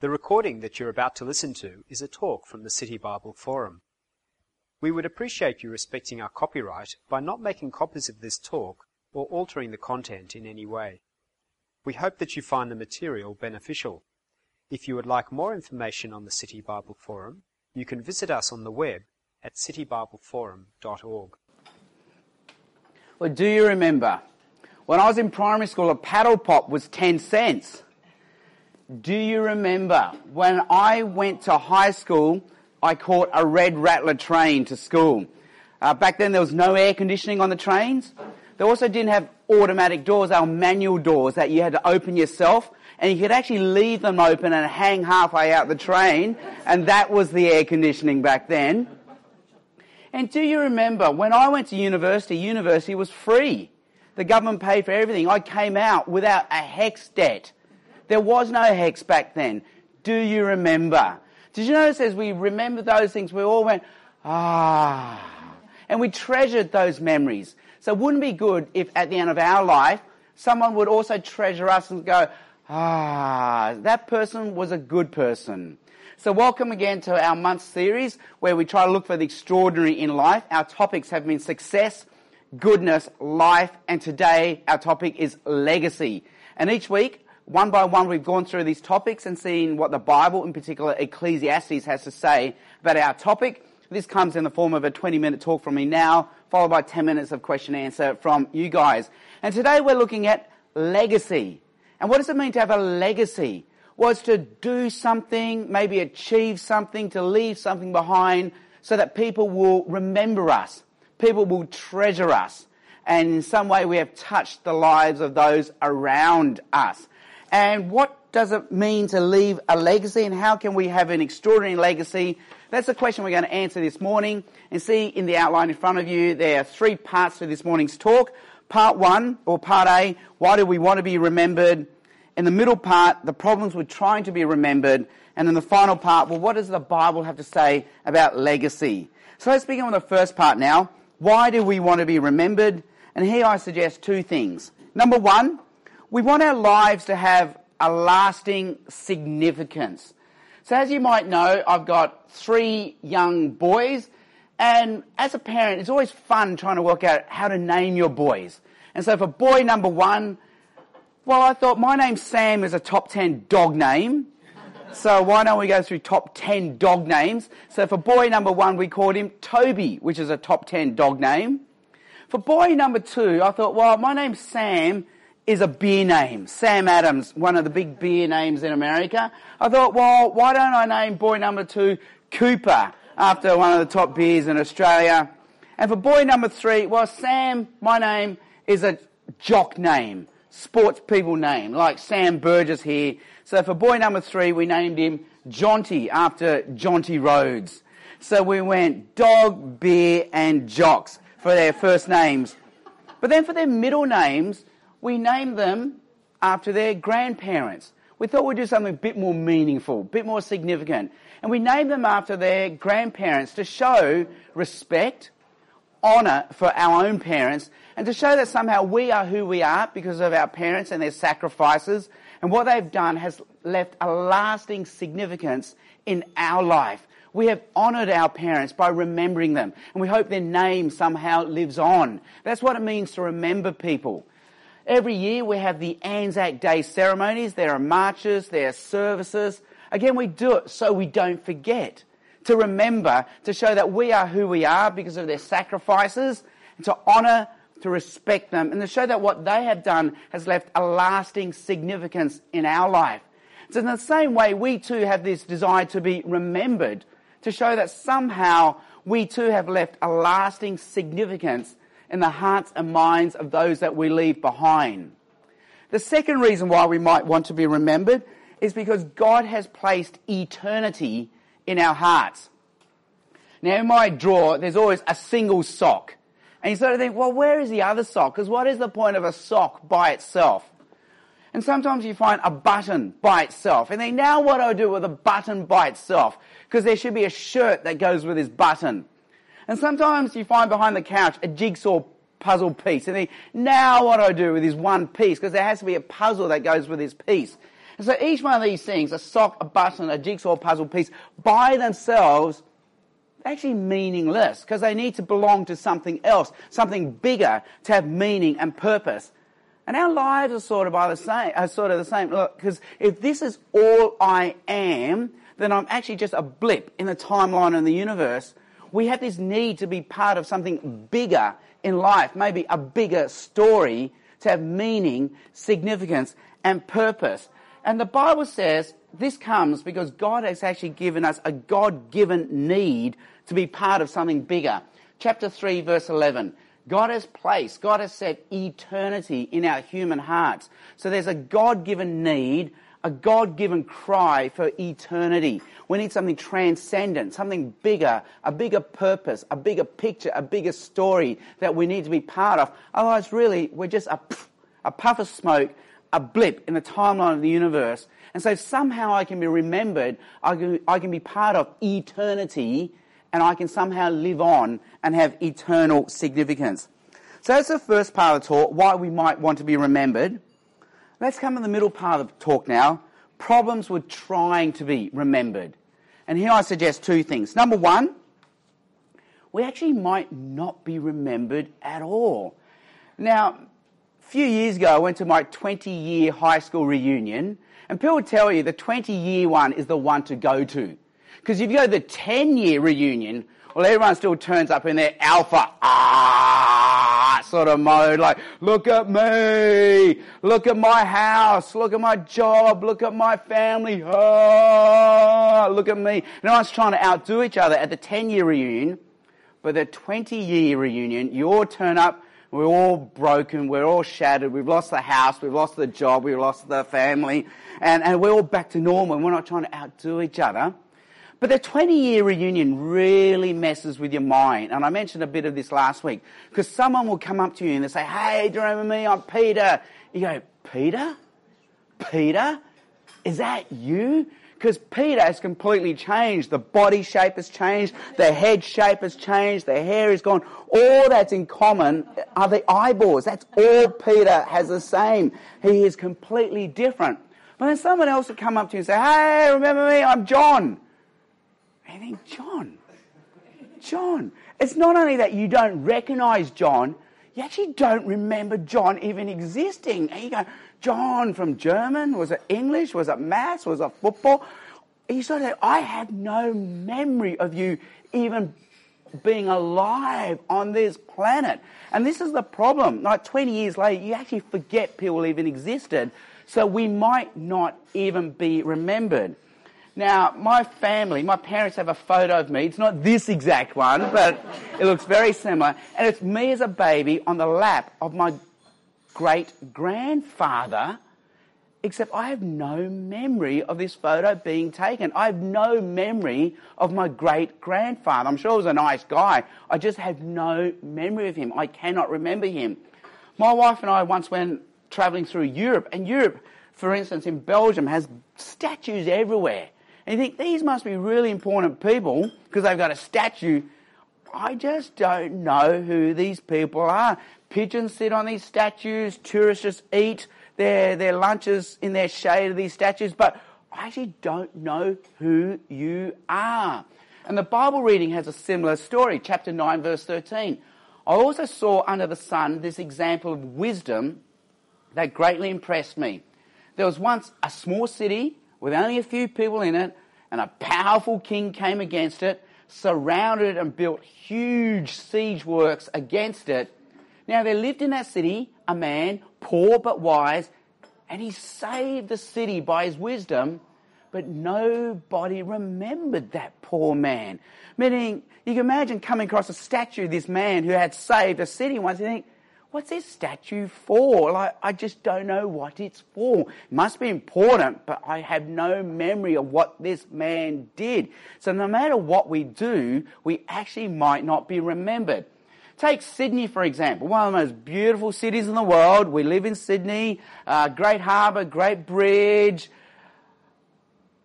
The recording that you're about to listen to is a talk from the City Bible Forum. We would appreciate you respecting our copyright by not making copies of this talk or altering the content in any way. We hope that you find the material beneficial. If you would like more information on the City Bible Forum, you can visit us on the web at citybibleforum.org. Well, do you remember when I was in primary school, a paddle pop was 10 cents? Do you remember when I went to high school, I caught a red rattler train to school? Uh, back then there was no air conditioning on the trains. They also didn't have automatic doors, they were manual doors that you had to open yourself and you could actually leave them open and hang halfway out the train and that was the air conditioning back then. And do you remember when I went to university, university was free. The government paid for everything. I came out without a HECS debt. There was no HECS back then. Do you remember? Did you notice as we remember those things, we all went, ah, and we treasured those memories. So it wouldn't be good if at the end of our life, someone would also treasure us and go, ah, that person was a good person. So welcome again to our month series where we try to look for the extraordinary in life. Our topics have been success, goodness, life, and today our topic is legacy. And each week one by one, we've gone through these topics and seen what the Bible, in particular Ecclesiastes, has to say about our topic. This comes in the form of a 20 minute talk from me now, followed by 10 minutes of question and answer from you guys. And today we're looking at legacy. And what does it mean to have a legacy? It's to do something, maybe achieve something, to leave something behind so that people will remember us. People will treasure us. And in some way we have touched the lives of those around us. And what does it mean to leave a legacy and how can we have an extraordinary legacy? That's the question we're going to answer this morning. And see in the outline in front of you, there are three parts to this morning's talk. Part one, or part A, why do we want to be remembered? In the middle part, the problems with trying to be remembered. And in the final part, well, what does the Bible have to say about legacy? So let's begin with the first part now. Why do we want to be remembered? And here I suggest two things. Number one, we want our lives to have a lasting significance. So as you might know, I've got three young boys and as a parent, it's always fun trying to work out how to name your boys. And so for boy number one, well, I thought my name Sam is a top 10 dog name. So why don't we go through top 10 dog names? So for boy number one, we called him Toby, which is a top 10 dog name. For boy number two, I thought, well, my name's Sam is a beer name. Sam Adams, one of the big beer names in America. I thought, well, why don't I name boy number two Cooper after one of the top beers in Australia? And for boy number three, well, Sam, my name is a jock name, sports people name, like Sam Burgess here. So for boy number three, we named him Jonty after Jonty Rhodes. So we went dog, beer, and jocks for their first names. But then for their middle names, we named them after their grandparents. We thought we'd do something a bit more meaningful, a bit more significant. And we named them after their grandparents to show respect, honour for our own parents, and to show that somehow we are who we are because of our parents and their sacrifices. And what they've done has left a lasting significance in our life. We have honoured our parents by remembering them, and we hope their name somehow lives on. That's what it means to remember people. Every year we have the Anzac Day ceremonies. There are marches, there are services. Again, we do it so we don't forget. To remember, to show that we are who we are because of their sacrifices, and to honour, to respect them, and to show that what they have done has left a lasting significance in our life. So in the same way, we too have this desire to be remembered, to show that somehow we too have left a lasting significance in the hearts and minds of those that we leave behind. The second reason why we might want to be remembered is because God has placed eternity in our hearts. Now, in my drawer, there's always a single sock. And you sort of think, well, where is the other sock? Because what is the point of a sock by itself? And sometimes you find a button by itself. And then now what do I do with a button by itself? Because there should be a shirt that goes with this button. And sometimes you find behind the couch a jigsaw puzzle piece. And now what do I do with this one piece? Because there has to be a puzzle that goes with this piece. And so each one of these things, a sock, a button, a jigsaw puzzle piece, by themselves, actually meaningless because they need to belong to something else, something bigger to have meaning and purpose. And our lives are sort of by the same, are sort of the same. Look, because if this is all I am, then I'm actually just a blip in the timeline of the universe. We have this need to be part of something bigger in life, maybe a bigger story to have meaning, significance, and purpose. And the Bible says this comes because God has actually given us a God given need to be part of something bigger. Chapter 3, verse 11. God has placed, God has set eternity in our human hearts. So there's a God given need, a God given cry for eternity. We need something transcendent, something bigger, a bigger purpose, a bigger picture, a bigger story that we need to be part of. Otherwise, really, we're just a, a puff of smoke, a blip in the timeline of the universe. And so somehow I can be remembered, I can, I can be part of eternity and I can somehow live on and have eternal significance. So that's the first part of the talk, why we might want to be remembered. Let's come to the middle part of the talk now. Problems with trying to be remembered. And here I suggest two things. Number one, we actually might not be remembered at all. Now, a few years ago, I went to my 20 year high school reunion, and people tell you the 20 year one is the one to go to. Because if you go to the 10 year reunion, well, everyone still turns up in their alpha, ah, sort of mode, like, look at me, look at my house, look at my job, look at my family, ah, look at me. And everyone's trying to outdo each other at the 10 year reunion, but the 20 year reunion, you all turn up, we're all broken, we're all shattered, we've lost the house, we've lost the job, we've lost the family, and, and we're all back to normal, and we're not trying to outdo each other. But the 20 year reunion really messes with your mind. And I mentioned a bit of this last week. Because someone will come up to you and they say, Hey, do you remember me? I'm Peter. You go, Peter? Peter? Is that you? Because Peter has completely changed. The body shape has changed. The head shape has changed. The hair is gone. All that's in common are the eyeballs. That's all Peter has the same. He is completely different. But then someone else will come up to you and say, Hey, remember me? I'm John. And think, John, John. It's not only that you don't recognize John, you actually don't remember John even existing. And you go, John from German? Was it English? Was it maths? Was it football? You sort of I have no memory of you even being alive on this planet. And this is the problem. Like 20 years later, you actually forget people even existed. So we might not even be remembered. Now, my family, my parents have a photo of me. It's not this exact one, but it looks very similar. And it's me as a baby on the lap of my great grandfather, except I have no memory of this photo being taken. I have no memory of my great grandfather. I'm sure he was a nice guy. I just have no memory of him. I cannot remember him. My wife and I once went traveling through Europe, and Europe, for instance, in Belgium, has statues everywhere. And you think, these must be really important people because they've got a statue. I just don't know who these people are. Pigeons sit on these statues, tourists just eat their, their lunches in their shade of these statues, but I actually don't know who you are. And the Bible reading has a similar story, chapter 9, verse 13. I also saw under the sun this example of wisdom that greatly impressed me. There was once a small city with only a few people in it, and a powerful king came against it, surrounded it and built huge siege works against it. Now there lived in that city a man, poor but wise, and he saved the city by his wisdom, but nobody remembered that poor man. Meaning, you can imagine coming across a statue of this man who had saved a city once, you think, What's this statue for? Like, I just don't know what it's for. It must be important, but I have no memory of what this man did. So no matter what we do, we actually might not be remembered. Take Sydney, for example, one of the most beautiful cities in the world. We live in Sydney, uh, great harbour, great bridge.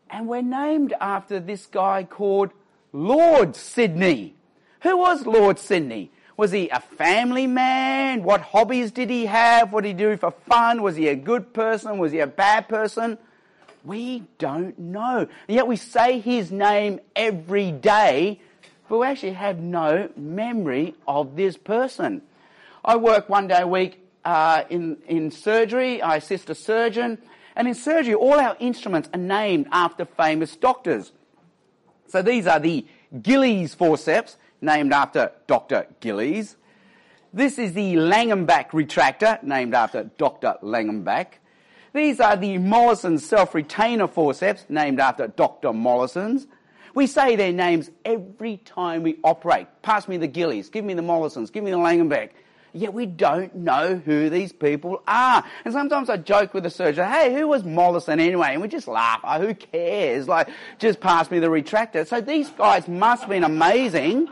And we're named after this guy called Lord Sydney. Who was Lord Sydney? Was he a family man? What hobbies did he have? What did he do for fun? Was he a good person? Was he a bad person? We don't know. And yet we say his name every day, but we actually have no memory of this person. I work one day a week uh, in, in surgery. I assist a surgeon. And in surgery, all our instruments are named after famous doctors. So these are the Gillies forceps, named after Dr. Gillies. This is the Langenbeck retractor, named after Dr. Langenbeck. These are the Mollison self-retainer forceps, named after Dr. Mollison's. We say their names every time we operate. Pass me the Gillies, give me the Mollisons, give me the Langenbeck. Yet we don't know who these people are. And sometimes I joke with the surgeon, hey, who was Mollison anyway? And we just laugh. Oh, who cares? Like, just pass me the retractor. So these guys must have been amazing,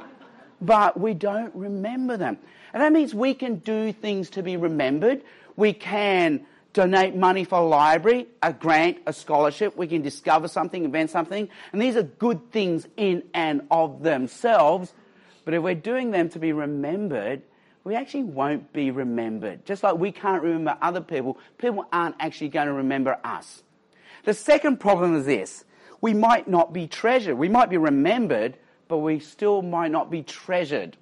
but we don't remember them. And that means we can do things to be remembered. We can donate money for a library, a grant, a scholarship. We can discover something, invent something. And these are good things in and of themselves. But if we're doing them to be remembered, we actually won't be remembered. Just like we can't remember other people, people aren't actually going to remember us. The second problem is this. We might not be treasured. We might be remembered, but we still might not be treasured.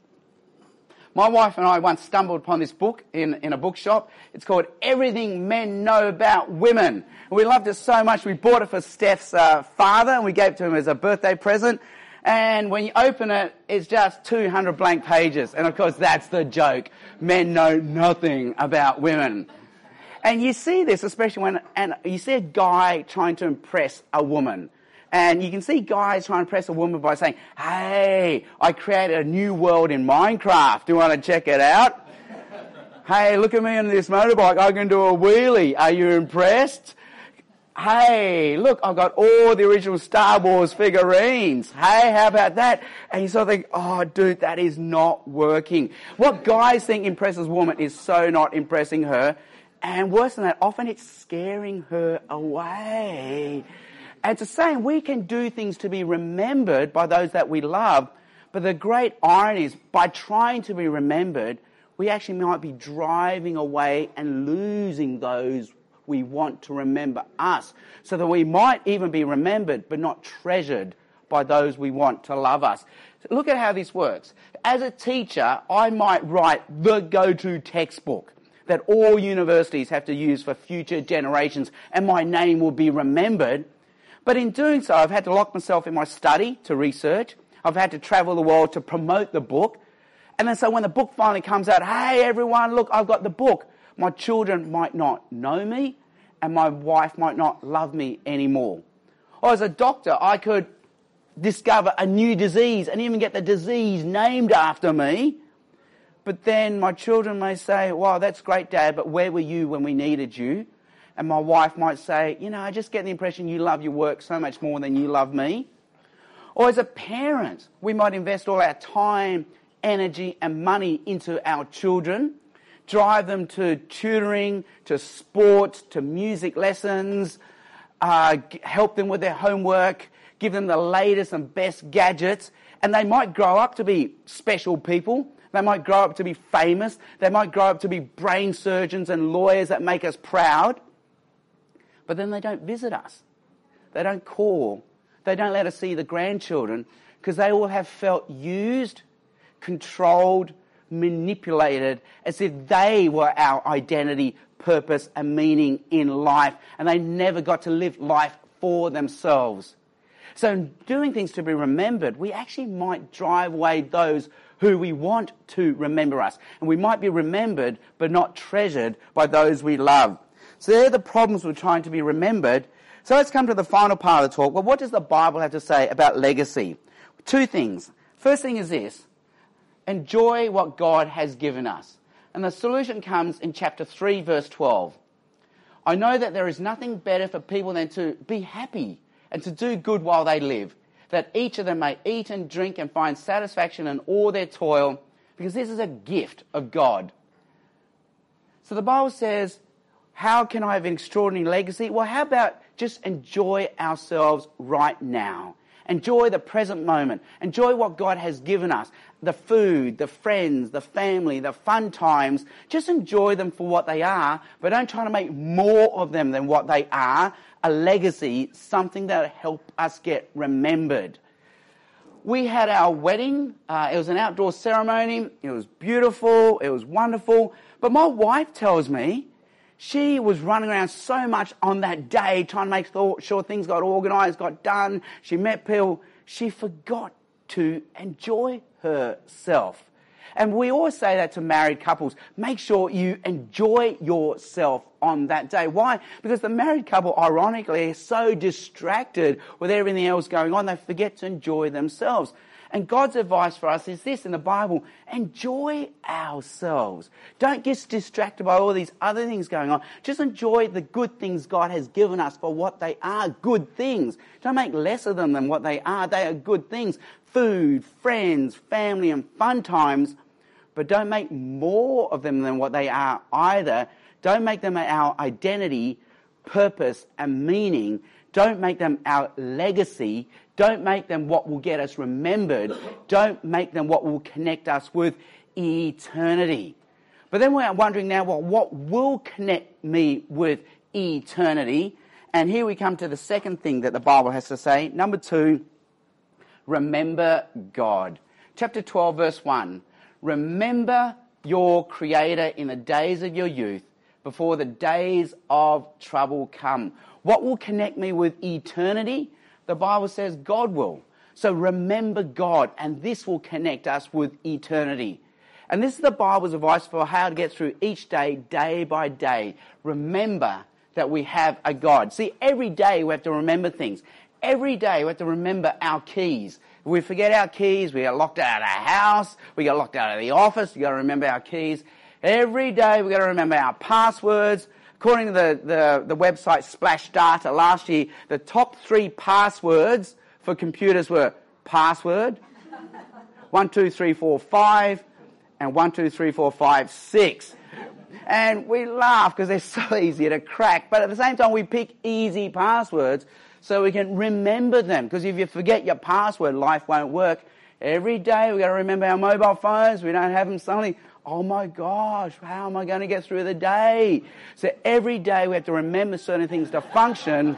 My wife and I once stumbled upon this book in, in a bookshop. It's called Everything Men Know About Women. We loved it so much we bought it for Steph's uh, father and we gave it to him as a birthday present. And when you open it, it's just 200 blank pages. And of course, that's the joke. Men know nothing about women. And you see this, especially when and you see a guy trying to impress a woman. And you can see guys trying to impress a woman by saying, Hey, I created a new world in Minecraft. Do you want to check it out? hey, look at me on this motorbike. I can do a wheelie. Are you impressed? Hey, look, I've got all the original Star Wars figurines. Hey, how about that? And you sort of think, oh, dude, that is not working. What guys think impresses women is so not impressing her. And worse than that, often it's scaring her away. And it's the same, we can do things to be remembered by those that we love, but the great irony is by trying to be remembered, we actually might be driving away and losing those we want to remember us. So that we might even be remembered but not treasured by those we want to love us. Look at how this works. As a teacher, I might write the go-to textbook that all universities have to use for future generations and my name will be remembered. But in doing so, I've had to lock myself in my study to research. I've had to travel the world to promote the book. And then so when the book finally comes out, hey everyone, look, I've got the book. My children might not know me and my wife might not love me anymore. Or as a doctor, I could discover a new disease and even get the disease named after me. But then my children may say, wow, that's great, Dad, but where were you when we needed you? And my wife might say, you know, I just get the impression you love your work so much more than you love me. Or as a parent, we might invest all our time, energy, and money into our children, drive them to tutoring, to sport, to music lessons, uh, help them with their homework, give them the latest and best gadgets, and they might grow up to be special people. They might grow up to be famous. They might grow up to be brain surgeons and lawyers that make us proud but then they don't visit us. They don't call. They don't let us see the grandchildren because they all have felt used, controlled, manipulated as if they were our identity, purpose, and meaning in life, and they never got to live life for themselves. So, in doing things to be remembered, we actually might drive away those who we want to remember us. And we might be remembered, but not treasured by those we love. So they're the problems we're trying to be remembered. So let's come to the final part of the talk. Well, what does the Bible have to say about legacy? Two things. First thing is this. Enjoy what God has given us. And the solution comes in chapter 3 verse 12. I know that there is nothing better for people than to be happy and to do good while they live, that each of them may eat and drink and find satisfaction in all their toil, because this is a gift of God. So the Bible says how can I have an extraordinary legacy? Well, how about just enjoy ourselves right now Enjoy the present moment. Enjoy what God has given us. The food, the friends, the family, the fun times. Just enjoy them for what they are, but don't try to make more of them than what they are. A legacy, something that will help us get remembered. We had our wedding. Uh, it was an outdoor ceremony. It was beautiful. It was wonderful. But my wife tells me she was running around so much on that day trying to make sure things got organized, got done. She met people. She forgot to enjoy herself. And we always say that to married couples. Make sure you enjoy yourself on that day. Why? Because the married couple, ironically, are so distracted with everything else going on, they forget to enjoy themselves. And God's advice for us is this in the Bible enjoy ourselves. Don't get distracted by all these other things going on. Just enjoy the good things God has given us for what they are good things. Don't make less of them than what they are. They are good things food, friends, family, and fun times. But don't make more of them than what they are either. Don't make them our identity, purpose, and meaning. Don't make them our legacy. Don't make them what will get us remembered. Don't make them what will connect us with eternity. But then we're wondering now, well, what will connect me with eternity? And here we come to the second thing that the Bible has to say. Number two, remember God. Chapter 12, verse 1. Remember your Creator in the days of your youth, before the days of trouble come. What will connect me with eternity? The Bible says God will. So remember God, and this will connect us with eternity. And this is the Bible's advice for how to get through each day, day by day. Remember that we have a God. See, every day we have to remember things. Every day we have to remember our keys. If we forget our keys, we get locked out of our house, we get locked out of the office, you gotta remember our keys. Every day we gotta remember our passwords, According to the, the, the website Splash Data last year, the top three passwords for computers were password, one, two, three, four, five, and one, two, three, four, five, six. And we laugh because they're so easy to crack. But at the same time, we pick easy passwords so we can remember them. Because if you forget your password, life won't work. Every day we've got to remember our mobile phones. We don't have them suddenly oh my gosh, how am I going to get through the day? So every day we have to remember certain things to function.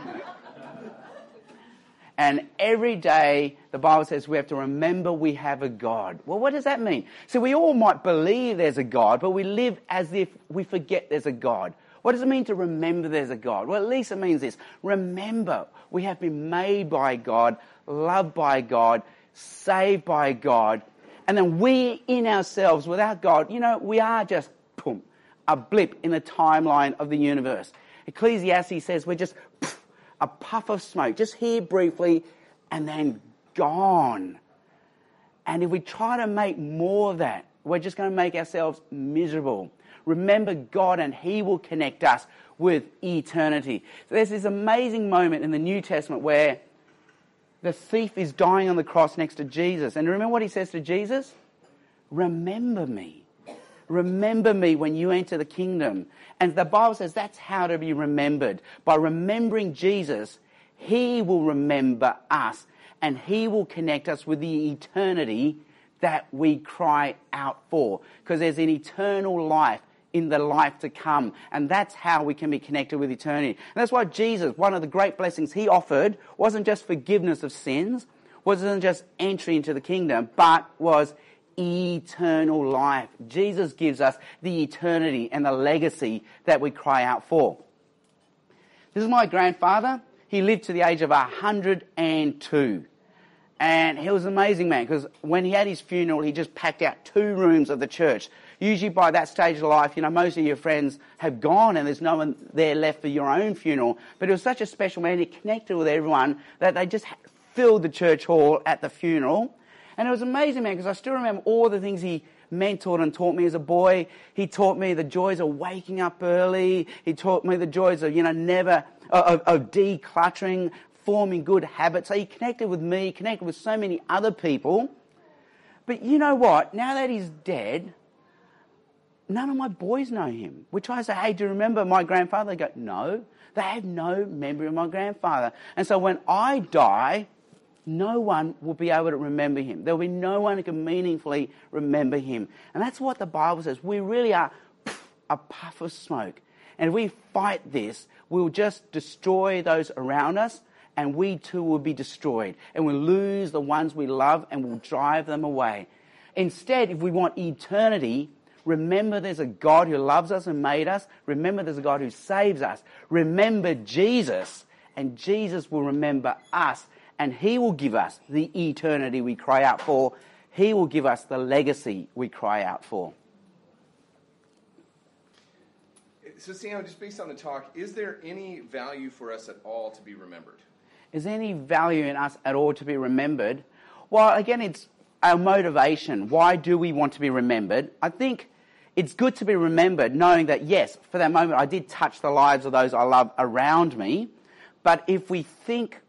And every day, the Bible says we have to remember we have a God. Well, what does that mean? So we all might believe there's a God, but we live as if we forget there's a God. What does it mean to remember there's a God? Well, at least it means this. Remember, we have been made by God, loved by God, saved by God, and then we in ourselves, without God, you know, we are just, boom, a blip in the timeline of the universe. Ecclesiastes says we're just a puff of smoke, just here briefly, and then gone. And if we try to make more of that, we're just going to make ourselves miserable. Remember God, and He will connect us with eternity. So there's this amazing moment in the New Testament where the thief is dying on the cross next to Jesus. And remember what he says to Jesus? Remember me. Remember me when you enter the kingdom. And the Bible says that's how to be remembered. By remembering Jesus, he will remember us and he will connect us with the eternity that we cry out for. Because there's an eternal life in the life to come. And that's how we can be connected with eternity. And that's why Jesus, one of the great blessings he offered, wasn't just forgiveness of sins, wasn't just entry into the kingdom, but was eternal life. Jesus gives us the eternity and the legacy that we cry out for. This is my grandfather. He lived to the age of 102. And he was an amazing man because when he had his funeral, he just packed out two rooms of the church usually by that stage of life, you know, most of your friends have gone and there's no one there left for your own funeral. But it was such a special man. He connected with everyone that they just filled the church hall at the funeral. And it was amazing, man, because I still remember all the things he mentored and taught me as a boy. He taught me the joys of waking up early. He taught me the joys of, you know, never, of, of decluttering, forming good habits. So he connected with me, connected with so many other people. But you know what? Now that he's dead, none of my boys know him. We try to say, hey, do you remember my grandfather? They go, no. They have no memory of my grandfather. And so when I die, no one will be able to remember him. There will be no one who can meaningfully remember him. And that's what the Bible says. We really are a puff of smoke. And if we fight this, we'll just destroy those around us and we too will be destroyed. And we'll lose the ones we love and we'll drive them away. Instead, if we want eternity, remember there's a God who loves us and made us. Remember there's a God who saves us. Remember Jesus and Jesus will remember us and he will give us the eternity we cry out for. He will give us the legacy we cry out for. So, Sam, just based on the talk, is there any value for us at all to be remembered? Is there any value in us at all to be remembered? Well, again, it's our motivation. Why do we want to be remembered? I think it's good to be remembered knowing that, yes, for that moment I did touch the lives of those I love around me. But if we think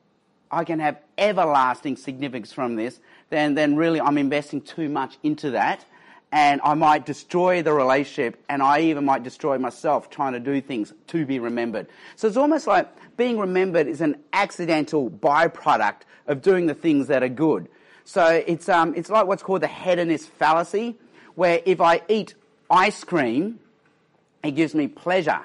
I can have everlasting significance from this, then, then really I'm investing too much into that. And I might destroy the relationship and I even might destroy myself trying to do things to be remembered. So it's almost like being remembered is an accidental byproduct of doing the things that are good. So it's, um, it's like what's called the hedonist fallacy, where if I eat ice cream, it gives me pleasure.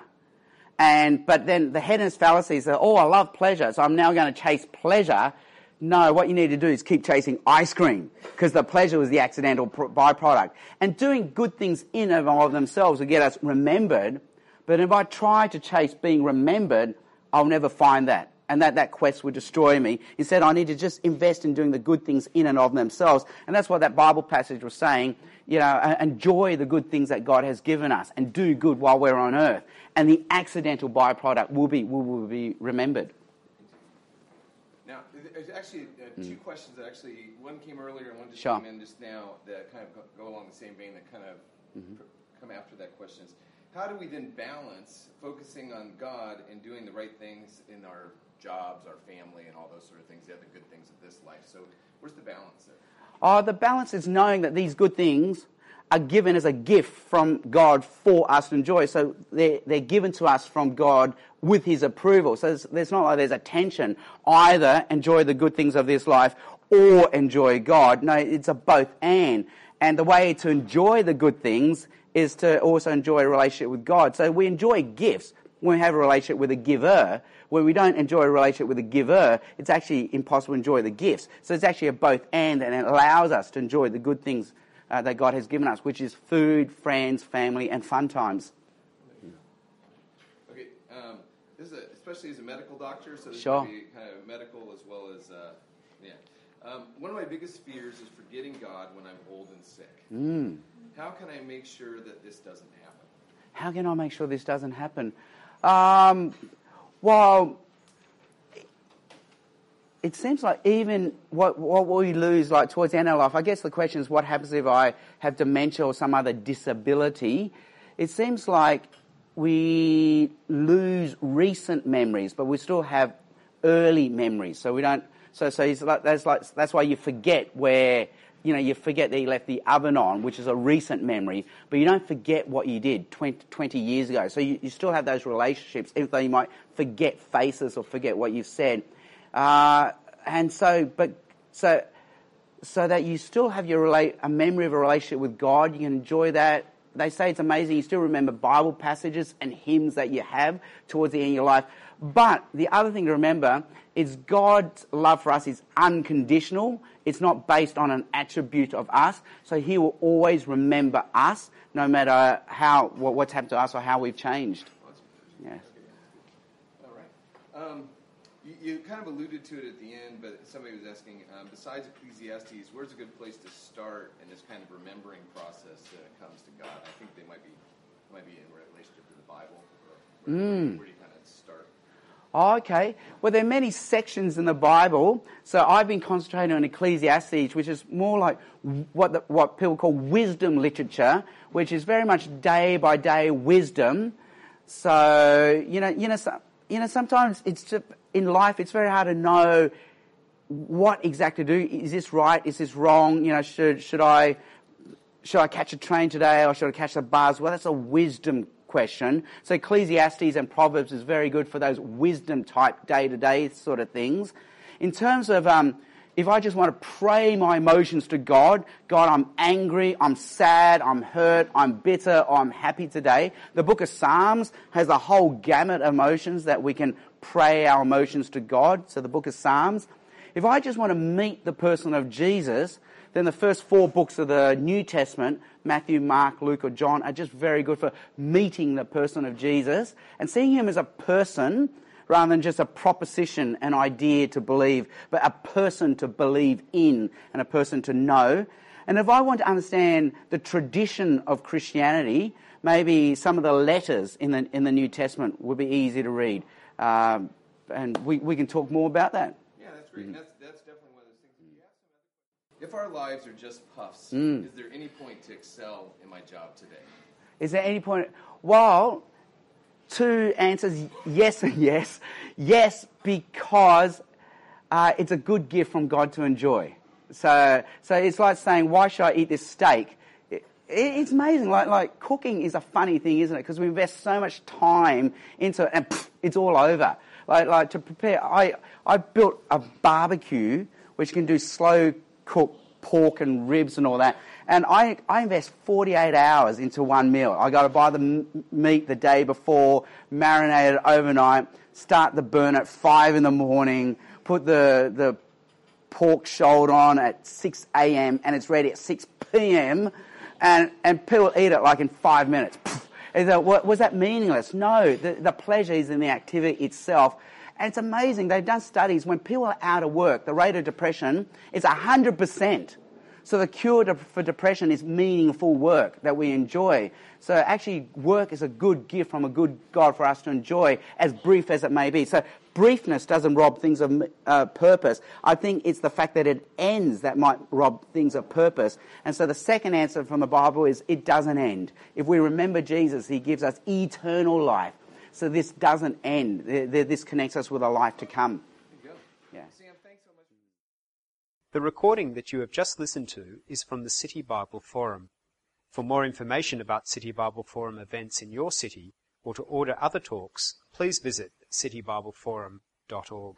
And, but then the hedonist fallacy is oh, I love pleasure, so I'm now going to chase pleasure. No, what you need to do is keep chasing ice cream because the pleasure was the accidental byproduct. And doing good things in and of themselves will get us remembered. But if I try to chase being remembered, I'll never find that. And that, that quest would destroy me. Instead, I need to just invest in doing the good things in and of themselves. And that's what that Bible passage was saying. You know, enjoy the good things that God has given us and do good while we're on earth and the accidental byproduct will be, will, will be remembered. Now, there's actually uh, two mm. questions that actually, one came earlier and one just sure. came in just now that kind of go, go along the same vein that kind of mm-hmm. pr- come after that question. Is how do we then balance focusing on God and doing the right things in our jobs, our family, and all those sort of things, the other good things of this life? So, where's the balance there? Oh, the balance is knowing that these good things are given as a gift from God for us to enjoy. So they're, they're given to us from God with His approval. So there's, there's not like there's a tension. Either enjoy the good things of this life or enjoy God. No, it's a both and. And the way to enjoy the good things is to also enjoy a relationship with God. So we enjoy gifts when we have a relationship with a giver. When we don't enjoy a relationship with a giver, it's actually impossible to enjoy the gifts. So it's actually a both and, and it allows us to enjoy the good things uh, that God has given us, which is food, friends, family, and fun times. Okay, um, this is a, especially as a medical doctor, so this sure. be kind of medical as well as uh, yeah. Um, one of my biggest fears is forgetting God when I'm old and sick. Mm. How can I make sure that this doesn't happen? How can I make sure this doesn't happen? Um, well, it seems like even what, what we lose like towards the end of life, I guess the question is what happens if I have dementia or some other disability? It seems like we lose recent memories, but we still have early memories. So we don't, so, so it's like, that's like, that's why you forget where, you know, you forget that you left the oven on, which is a recent memory, but you don't forget what you did 20, 20 years ago. So you, you still have those relationships, even though you might forget faces or forget what you've said. Uh, and so, but, so, so that you still have your relate, a memory of a relationship with God, you can enjoy that. They say it's amazing. You still remember Bible passages and hymns that you have towards the end of your life. But the other thing to remember is God's love for us is unconditional. It's not based on an attribute of us. So He will always remember us, no matter how what's happened to us or how we've changed. Yeah. All right. Um, you, you, kind of alluded to it at the end, but somebody was asking, um, besides Ecclesiastes, where's a good place to start in this kind of remembering process when it comes to God? I think they might be might be in relationship to the Bible. Where, mm. where do you kind of start? Oh, okay. Well, there are many sections in the Bible. So I've been concentrating on Ecclesiastes, which is more like what, the, what people call wisdom literature, which is very much day by day wisdom. So, you know, you know, so, you know, sometimes it's just, in life, it's very hard to know what exactly to do. Is this right? Is this wrong? You know, should, should I, should I catch a train today or should I catch the bus? Well, that's a wisdom question. So Ecclesiastes and Proverbs is very good for those wisdom type day to day sort of things. In terms of, um, if I just want to pray my emotions to God, God, I'm angry, I'm sad, I'm hurt, I'm bitter, I'm happy today. The book of Psalms has a whole gamut of emotions that we can pray our emotions to God. So the book of Psalms. If I just want to meet the person of Jesus, then the first four books of the New Testament, Matthew, Mark, Luke, or John, are just very good for meeting the person of Jesus and seeing him as a person rather than just a proposition, an idea to believe, but a person to believe in and a person to know. And if I want to understand the tradition of Christianity, maybe some of the letters in the, in the New Testament would be easy to read. Um, and we, we can talk more about that. Yeah, that's great. Mm. That's, that's definitely one of those things. If our lives are just puffs, Mm. is there any point to excel in my job today? Is there any point? Well, two answers yes and yes. Yes, because uh, it's a good gift from God to enjoy. So, so it's like saying, why should I eat this steak? It, it's amazing. Like, like cooking is a funny thing, isn't it? Because we invest so much time into it and pff, it's all over. Like, like to prepare, I, I built a barbecue which can do slow cook pork and ribs and all that. And I, I invest 48 hours into one meal. I got to buy the m- meat the day before, marinate it overnight, start the burn at 5 in the morning, put the, the pork shoulder on at 6 a.m. and it's ready at 6 p.m. And, and people eat it like in five minutes. That, was that meaningless? No, the, the pleasure is in the activity itself. And it's amazing. They've done studies when people are out of work, the rate of depression is 100%. So the cure to, for depression is meaningful work that we enjoy. So actually, work is a good gift from a good God for us to enjoy, as brief as it may be. So briefness doesn't rob things of uh, purpose. I think it's the fact that it ends that might rob things of purpose. And so the second answer from the Bible is it doesn't end. If we remember Jesus, he gives us eternal life. So this doesn't end. This connects us with a life to come. Yeah. Sam, thanks so much. The recording that you have just listened to is from the City Bible Forum. For more information about City Bible Forum events in your city or to order other talks, please visit citybibleforum.org.